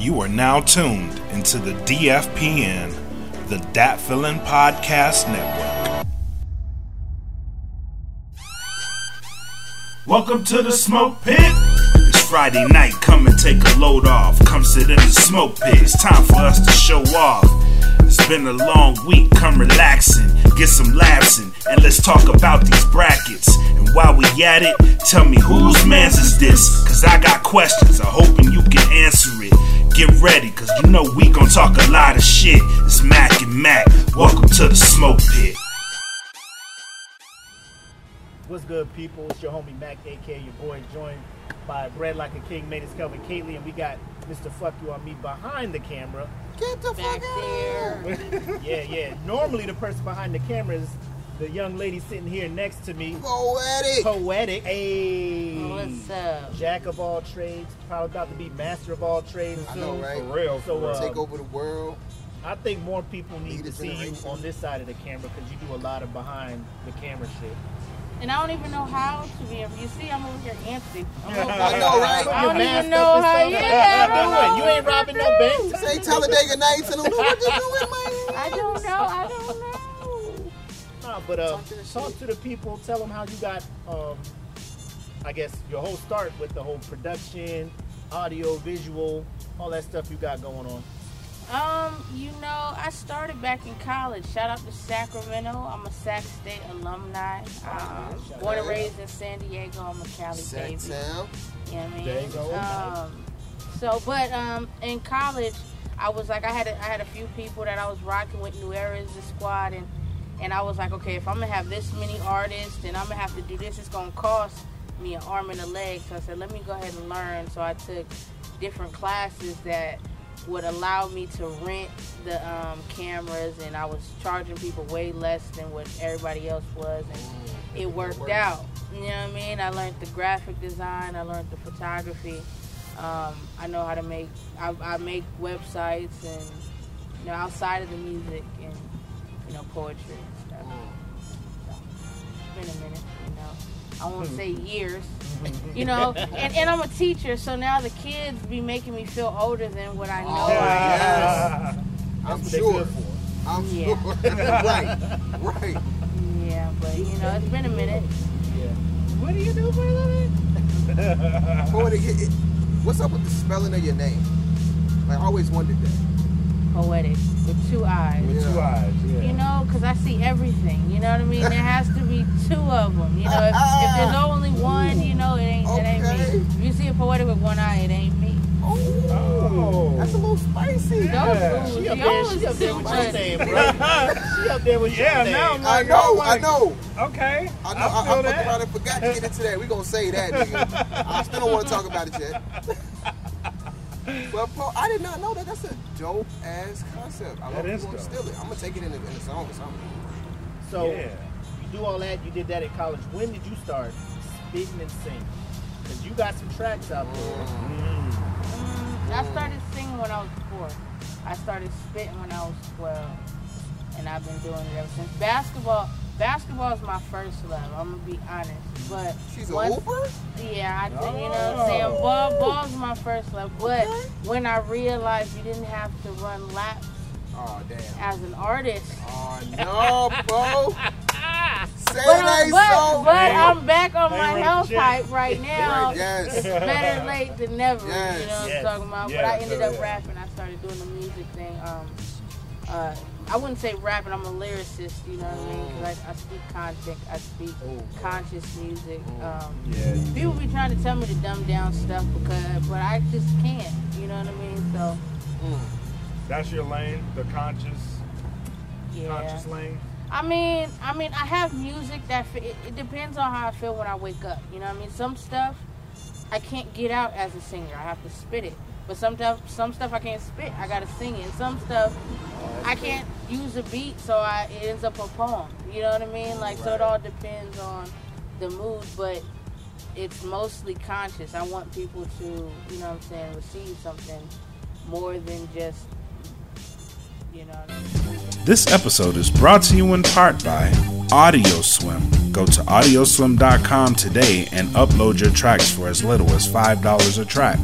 You are now tuned into the DFPN, the Dat Podcast Network. Welcome to the smoke pit. It's Friday night, come and take a load off. Come sit in the smoke pit. It's time for us to show off. It's been a long week, come relaxing, get some laughs in, and let's talk about these brackets. And while we at it, tell me whose man's is this? Cause I got questions, I'm hoping you can answer. Get ready, cause you know we gon' talk a lot of shit. It's Mac and Makk, welcome to the smoke pit. What's good, people? It's your homie Mac, aka your boy, joined by Bread Like a King, made his Kelvin Kately, and we got Mr. Fuck You on Me behind the camera. Get the back fuck out there. Yeah, yeah. Normally, the person behind the camera is the young lady sitting here next to me. Poetiic. Poetiic. Hey. What's up? Jack of all trades, probably about to be master of all trades I know, right? For real. So, uh, Take over the world. I think more people need Lead to see you on this side of the camera because you do a lot of behind the camera shit. And I don't even know how to be. You see, I'm over here empty. I'm over I know, right? I Your don't even know how. Yeah, I you don't doing? know You ain't robbing no do. bank. Say Talladega Nights and what you doing, man? I don't know. I don't know. Nah, but uh, Talk to the talk to the people. Tell them how you got, um, I guess, your whole start with the whole production, audio, visual, all that stuff you got going on. Um, you know, I started back in college. Shout out to Sacramento. I'm a Sac State alumni. Um, born and raised in San Diego. I'm a Cali baby. Sactown. You know what I mean? There you go. Um, so, but um, in college, I was like, I had a, I had a few people that I was rocking with New Eras, the squad, and and I was like, okay, if I'm gonna have this many artists and I'm gonna have to do this, it's gonna cost me an arm and a leg. So I said, let me go ahead and learn. So I took different classes that would allow me to rent the um, cameras, and I was charging people way less than what everybody else was, and it worked out. You know what I mean? I learned the graphic design, I learned the photography. Um, I know how to make. I, I make websites and you know outside of the music and you know poetry and stuff. So, it's been a minute, you know. I won't say years, you know. And, and I'm a teacher, so now the kids be making me feel older than what I know Oh, I am. yes. I'm sure. I'm Yeah. sure. right. Right. Yeah, but you know, it's been a minute. Yeah. What do you do for a living? Poetiic. it- it- What's up with the spelling of your name? I always wondered that. Poetiic with two eyes. With two eyes, yeah. You know, because I see everything. You know what I mean? There has to be two of them. You know, if, if there's only one, you know, it ain't it ain't me. If you see a poetic with one eye, it ain't me. Oh. oh. That's a little spicy. Yeah. Those She up y'all there, is she up there with too your much. name, bro. she up there with Yeah, your now name. I'm I like, know. oh, I know. Okay. I know. I, I, I, feel fucked that. around and forgot to get into that. We gonna say that, nigga. I still don't want to talk about it yet. But bro, I did not know that. That's a dope ass concept. I That love is you gonna steal it. I'm gonna take it in the, in the song or something. So Yeah. you do all that. You did that in college. When did you start spitting and singing? Because you got some tracks out there. Mm, I started singing when I was four. I started spitting when I was 12. And I've been doing it ever since. Basketball basketball is my first love. I'm going to be honest. But She's a once- hooper. Yeah, I think, you know what I'm saying? Ball, ball's my first love. But Okay. when I realized you didn't have to run laps Oh damn. as an artist. Oh no, bro. Say But, I'm, but, so. but I'm back on Hey, my health Jack. hype right now. Right, yes. Better late than never. Yes. You know what Yes. I'm talking about? but I ended oh, up yeah. rapping. I started doing the music thing. Um, uh, I wouldn't say rapping. I'm a lyricist. You know what I mean? 'Cause I, I speak content. I speak Oh. conscious music. Um, Yeah. people be trying to tell me to dumb down stuff because, but I just can't. You know what I mean? So That's your lane, the conscious, yeah. conscious lane. I mean, I mean, I have music that it, it depends on how I feel when I wake up. You know what I mean? Some stuff I can't get out as a singer. I have to spit it. But some stuff, some stuff I can't spit. I gotta sing it. And some stuff I can't use a beat, so I it ends up a poem. You know what I mean? Like so, it all depends on the mood. But it's mostly conscious. I want people to, you know what I'm saying, receive something more than just, you know. What I mean? This episode is brought to you in part by AudioSwim. Go to audioslim.com today and upload your tracks for as little as $5 a track.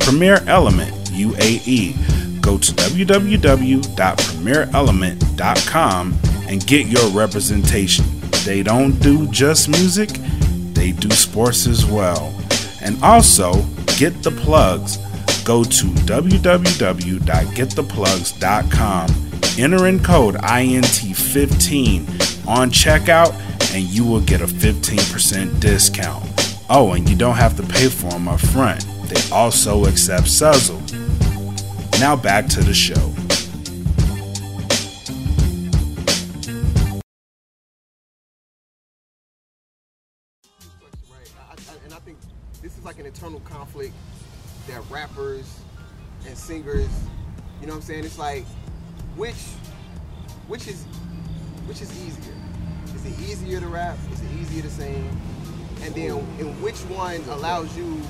Premier Element, UAE. Go to www.premierelement.com and get your representation. They don't do just music, they do sports as well. And also, get the plugs. Go to www.gettheplugs.com. Enter in code INT15 on checkout, and you will get a 15% discount. Oh, and you don't have to pay for them up front. They also accept Sezzle. Now back to the show. And I think this is like an internal conflict that rappers and singers, you know what I'm saying? It's like which which is which is easier? Is it easier to rap? Is it easier to sing? And then and which one allows you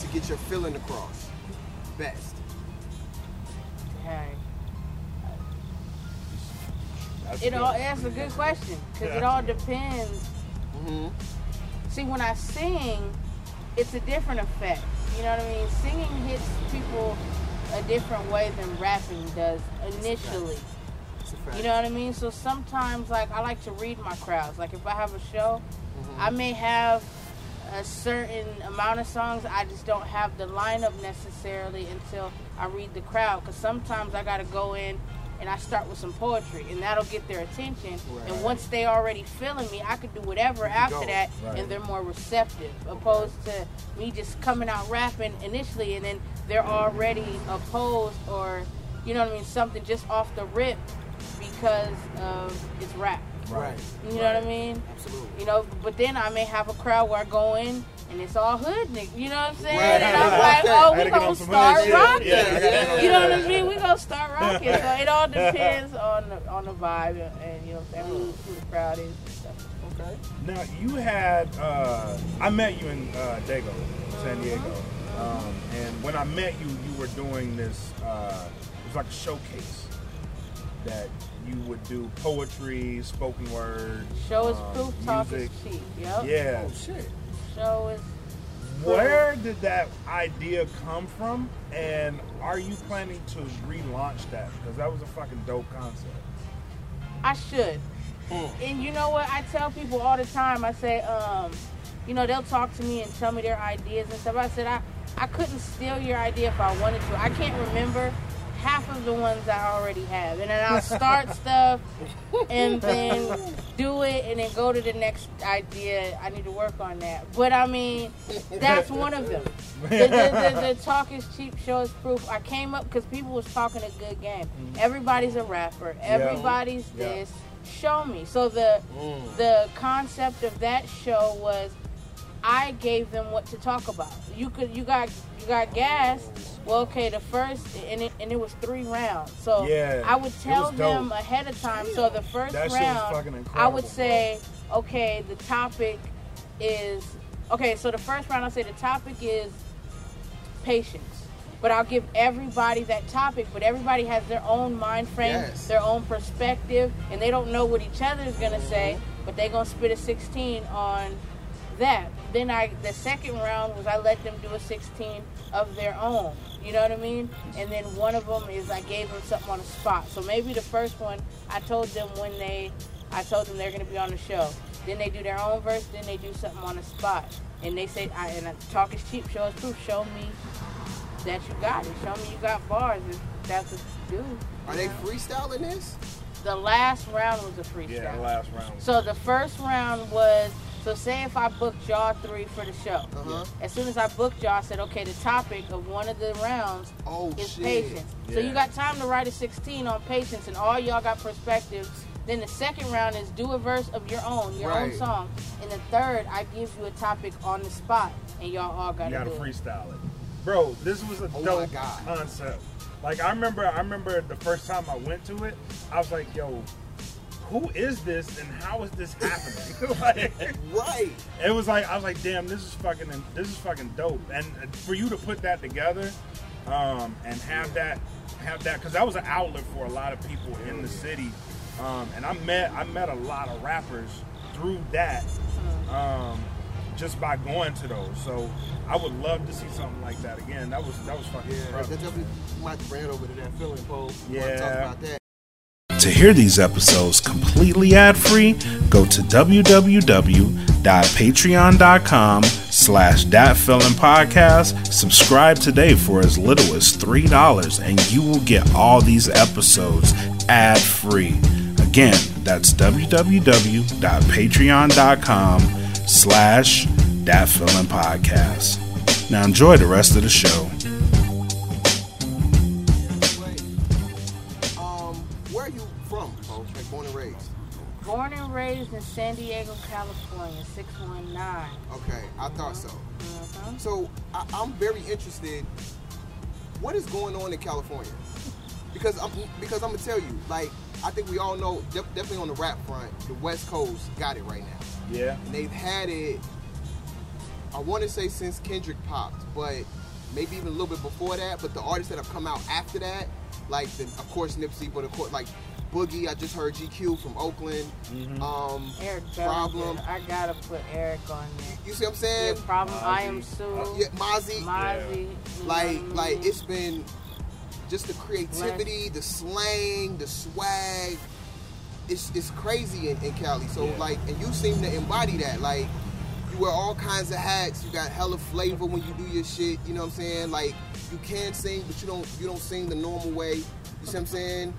to get your feeling across best? Okay. It all that's a good question because it all depends. hmm See, when I sing, it's a different effect. You know what I mean? Singing hits people a different way than rapping does initially. It's a fact. You know what I mean? So sometimes, like, I like to read my crowds. Like, if I have a show, mm-hmm. I may have a certain amount of songs. I just don't have the lineup necessarily until I read the crowd. Because sometimes I got to go in and I start with some poetry, and that'll get their attention. Right. And once they already feeling me, I could do whatever after go. that, Right. and they're more receptive. Opposed to me just coming out rapping initially, and then they're already opposed or, you know what I mean, something just off the rip because of it's rap. Right. You know what I mean? Absolutely. You know, but then I may have a crowd where I go in and it's all hood nigga. You know what I'm saying? Right. And I'm Right. like, oh, we to gonna start rocking. Yeah, I gotta get on You know what I mean? We gonna start rocking. So it all depends on the on the vibe and, and you know what I'm saying, who, who the crowd is and stuff. Okay. Now you had uh, I met you in uh, Dago, San Diego, um, and when I met you, you were doing this. Uh, it was like a showcase that you would do poetry, spoken word. Show is um, proof, talk music. is cheap. Yep. Yeah. Oh shit. Show is Where did that idea come from? And are you planning to relaunch that? Because that was a fucking dope concept. I should. And you know what? I tell people all the time. I say, um, you know, they'll talk to me and tell me their ideas and stuff. I said, I, I couldn't steal your idea if I wanted to. I can't remember half of the ones I already have. And then I'll start stuff and then do it and then go to the next idea. I need to work on that. But I mean, that's one of them. The, the, the, the talk is cheap, show is proof. I came up because people was talking a good game. Mm. Everybody's a rapper. Everybody's Yeah. this. Show me. So the mm. the concept of that show was I gave them what to talk about. You could you got you got gas. Well, okay, the first and it, and it was three rounds. So Yeah, I would tell them dope. ahead of time. So the first That round, I would say, okay, the topic is okay. So the first round, I say the topic is patience. But I'll give everybody that topic, but everybody has their own mind frame, Yes. their own perspective, and they don't know what each other is gonna say, but they gonna spit a 16 on that. Then I, the second round was I let them do a 16 of their own. You know what I mean? And then one of them is I gave them something on the spot. So maybe the first one I told them when they, I told them they're gonna be on the show. Then they do their own verse. Then they do something on the spot. And they say, I, and I, talk is cheap. Show is proof. Show me that you got it. Show me you got bars. If that's what you do. Are you they freestyling this? The last round was a freestyle. Yeah, the last round. So the first round was so say if I booked y'all three for the show. Uh huh. As soon as I booked y'all, I said, okay, the topic of one of the rounds Oh is shit. patience. So you got time to write a 16 on patience, and all y'all got perspectives. Then the second round is do a verse of your own, your own song. And the third, I give you a topic on the spot, and y'all all got to You to gotta do it. freestyle it, bro. This was a Oh dope concept. Like I remember, I remember the first time I went to it, I was like, "Yo, who is this, and how is this happening?" like, Right. it was like I was like, "Damn, this is fucking, this is fucking dope." And for you to put that together, um, and have that, have that, because that was an outlet for a lot of people in the city. Um, and I met, I met a lot of rappers through that. Um, just by going to those. So I would love to see something like that again. That was that was fucking Yeah, that's incredible. definitely have to bring it over to that feeling pole. Yeah. talk about that. To hear these episodes completely ad-free, go to www.patreon.com slash podcast. Subscribe today for as little as $3 and you will get all these episodes ad-free. Again, that's www.patreon.com slash podcast. Now enjoy the rest of the show. Raised? Born and raised in San Diego, California, 619. Okay, I thought so. Mhm. So I, I'm very interested. What is going on in California? Because I'm because I'm gonna tell you, like I think we all know, def- definitely on the rap front, the West Coast got it right now, Yeah. and they've had it. I want to say since Kendrick popped, but maybe even a little bit before that. But the artists that have come out after that, like the, of course Nipsey, but of course like Boogie. I just heard GQ from Oakland. Um, Eric Problem. Bellinger. I gotta put Eric on there. you see what I'm Yeah, saying? problem. I am Mozzy. Sue. Yeah, Mozzy. Mozzy. you like what I like it's been just the creativity the slang the swag it's, it's crazy in, in cali so Yeah. like and you seem to embody that like you wear all kinds of hats you got hella flavor when you do your shit you know what i'm saying like you can sing but you don't you don't sing the normal way you see what i'm saying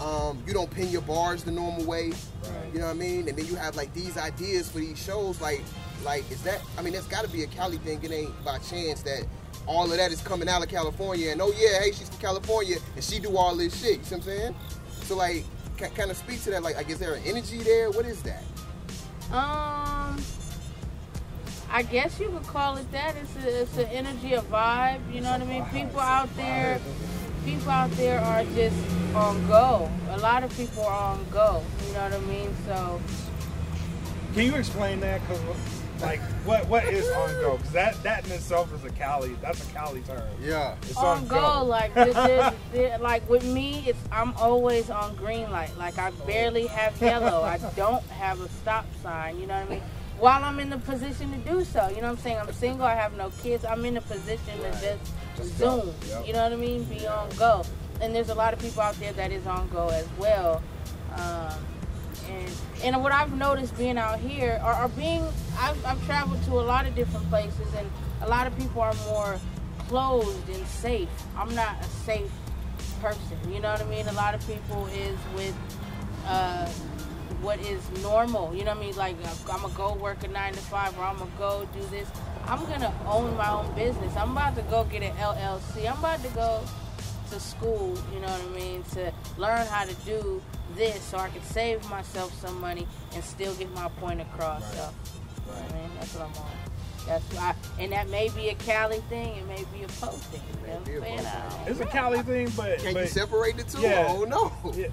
um, you don't pin your bars the normal way Right. you know what i mean and then you have like these ideas for these shows like like is that i mean that's got to be a cali thing it ain't by chance that all of that is coming out of California, and oh yeah, hey, she's from California, and she do all this shit. You see what I'm saying? So like, kind of speak to that. Like, like, is there an energy there? What is that? Um, I guess you could call it that. It's a, it's an energy, a vibe. You know what I mean? People out there, people out there are just on go. A lot of people are on go. You know what I mean? So Can you explain that? Cause like what what is on go? Because that that in itself is a Cali. That's a Cali term. Yeah. It's on go, like this is there- like with me, it's I'm always on green light. Like I barely have yellow. I don't have a stop sign. You know what I mean? While I'm in the position to do so, you know what I'm saying? I'm single. I have no kids. I'm in the position to just, Just zoom. Yep. You know what I mean? Be on go. And there's a lot of people out there that is on go as well. Um, and and what I've noticed being out here, or, or being, I've, I've traveled to a lot of different places, and a lot of people are more closed and safe. I'm not a safe person. You know what I mean? A lot of people is with uh, what is normal. You know what I mean? Like I'm gonna go work a nine to five, or I'm gonna go do this. I'm gonna own my own business. I'm about to go get an LLC. I'm about to go to school. You know what I mean? To learn how to do this, so I can save myself some money and still get my point across. So, you know what I mean, that's what I'm on. That's why, and that may be a Cali thing. It may be a post thing. You know what I'm a saying? post I thing. don't It's a. Cali thing, but, Can but you separate the two? Yeah. Oh no. yeah,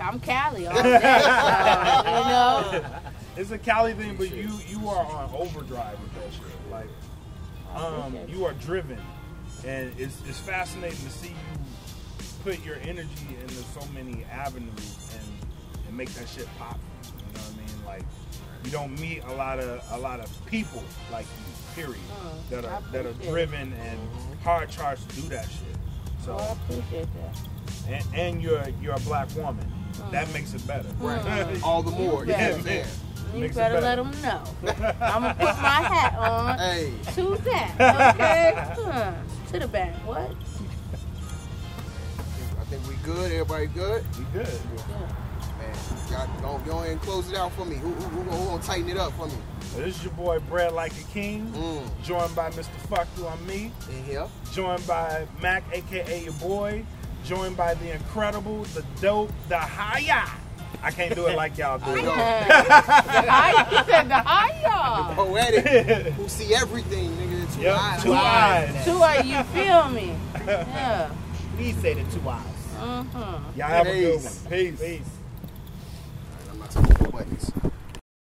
I'm Cali all day. so, you know. it's a Cali thing, but you you are on overdrive with that shit. Like, um, you are driven, and it's it's fascinating to see you put your energy into so many avenues and and make that shit pop. You know what I mean? Like, you don't meet a lot of a lot of people like you. Period. Mm, that are that are appreciate it. driven and hard charged to do that shit. So. Well, I appreciate that. and, and you're you're a black woman. That makes it better. Mm. All the more. You know Yeah. saying? You better better. let them know. I'm gonna put my hat on Hey, to that. Okay. Huh. To the back. What? I think we good. Everybody good? We good. Man, y'all don't go ahead and close it out for me. Who, who, who, who gonna tighten it up for me? Well, this is your boy Bread Like a King, Mm. joined by Mr. Fuck You on me, In here. joined by Mac, aka your boy, joined by the incredible, the dope, the higher. I can't do it like y'all do. I it. know. the high. He said the high. Poetiic. Who see everything, nigga. Two Yep, eyes. two eyes. Two of you feel me? Yeah. He say the two eyes. Mm-hmm. Y'all have a good Peace. one. Peace. Peace. I'm not talking about buttons.